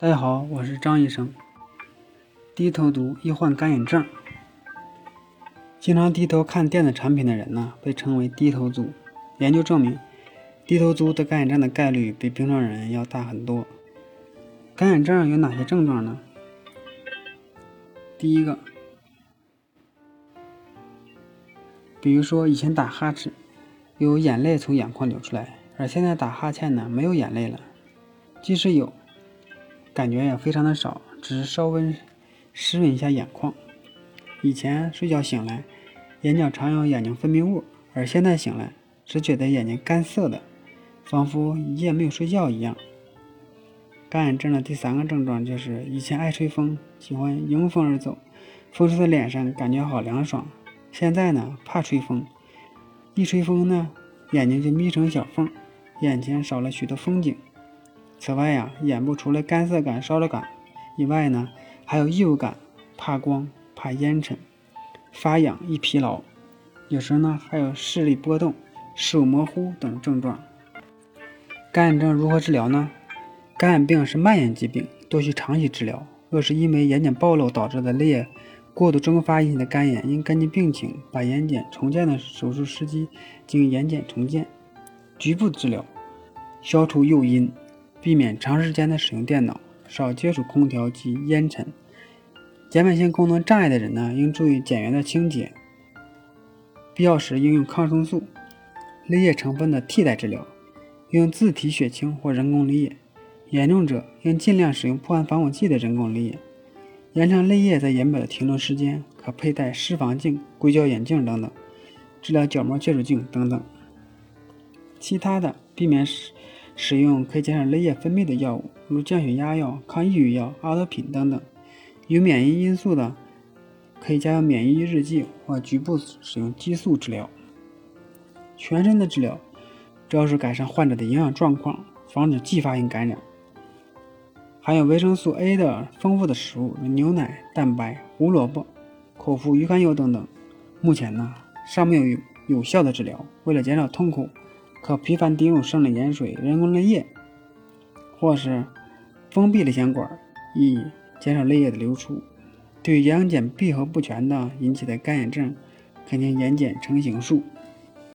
大家好，我是张医生。低头族易患干眼症，经常低头看电子产品的人呢，被称为低头族。研究证明，低头族得干眼症的概率比平常人要大很多。干眼症有哪些症状呢？第一个，比如说以前打哈欠有眼泪从眼眶流出来，而现在打哈欠呢没有眼泪了，即使有，感觉也非常的少，只是稍微湿润一下眼眶。以前睡觉醒来，眼角常有眼睛分泌物，而现在醒来只觉得眼睛干涩的，仿佛一夜没有睡觉一样。干眼症的第三个症状就是以前爱吹风，喜欢迎风而走，风吹在脸上感觉好凉爽。现在呢，怕吹风，一吹风呢，眼睛就眯成小缝，眼前少了许多风景。此外呀，眼部除了干涩感、烧热感以外呢，还有异物感、怕光、怕烟尘、发痒、易疲劳，有时候呢还有视力波动、视物模糊等症状。干眼症如何治疗呢？干眼病是慢性疾病，多需长期治疗。若是因为眼睑暴露导致的泪液过度蒸发引起的干眼，应根据病情把眼睑重建的手术时机进行眼睑重建。局部治疗，消除诱因，避免长时间的使用电脑，少接触空调及烟尘。睑板腺功能障碍的人呢，应注意睑缘的清洁，必要时应用抗生素、泪液成分的替代治疗，用自体血清或人工泪液。严重者应尽量使用破案防腐剂的人工泪液，延长泪液在眼表的停留时间，可佩戴视防镜、硅胶眼镜等等，治疗角膜接触镜等等。其他的，避免使使用可以减少泪液分泌的药物，如降血压药、抗抑郁药、阿托品等等。有免疫因素的，可以加用免疫抑制剂或局部使用激素治疗。全身的治疗，主要是改善患者的营养状况，防止继发性感染。含有维生素 A 的丰富的食物，如牛奶、蛋白、胡萝卜、口服鱼肝油等等。目前呢，尚没有有效的治疗。为了减少痛苦，可频繁滴入生理盐水、人工泪液，或是封闭的腺管，以减少泪液的流出。对于眼睑闭合不全的引起的干眼症，肯定眼睑成形术。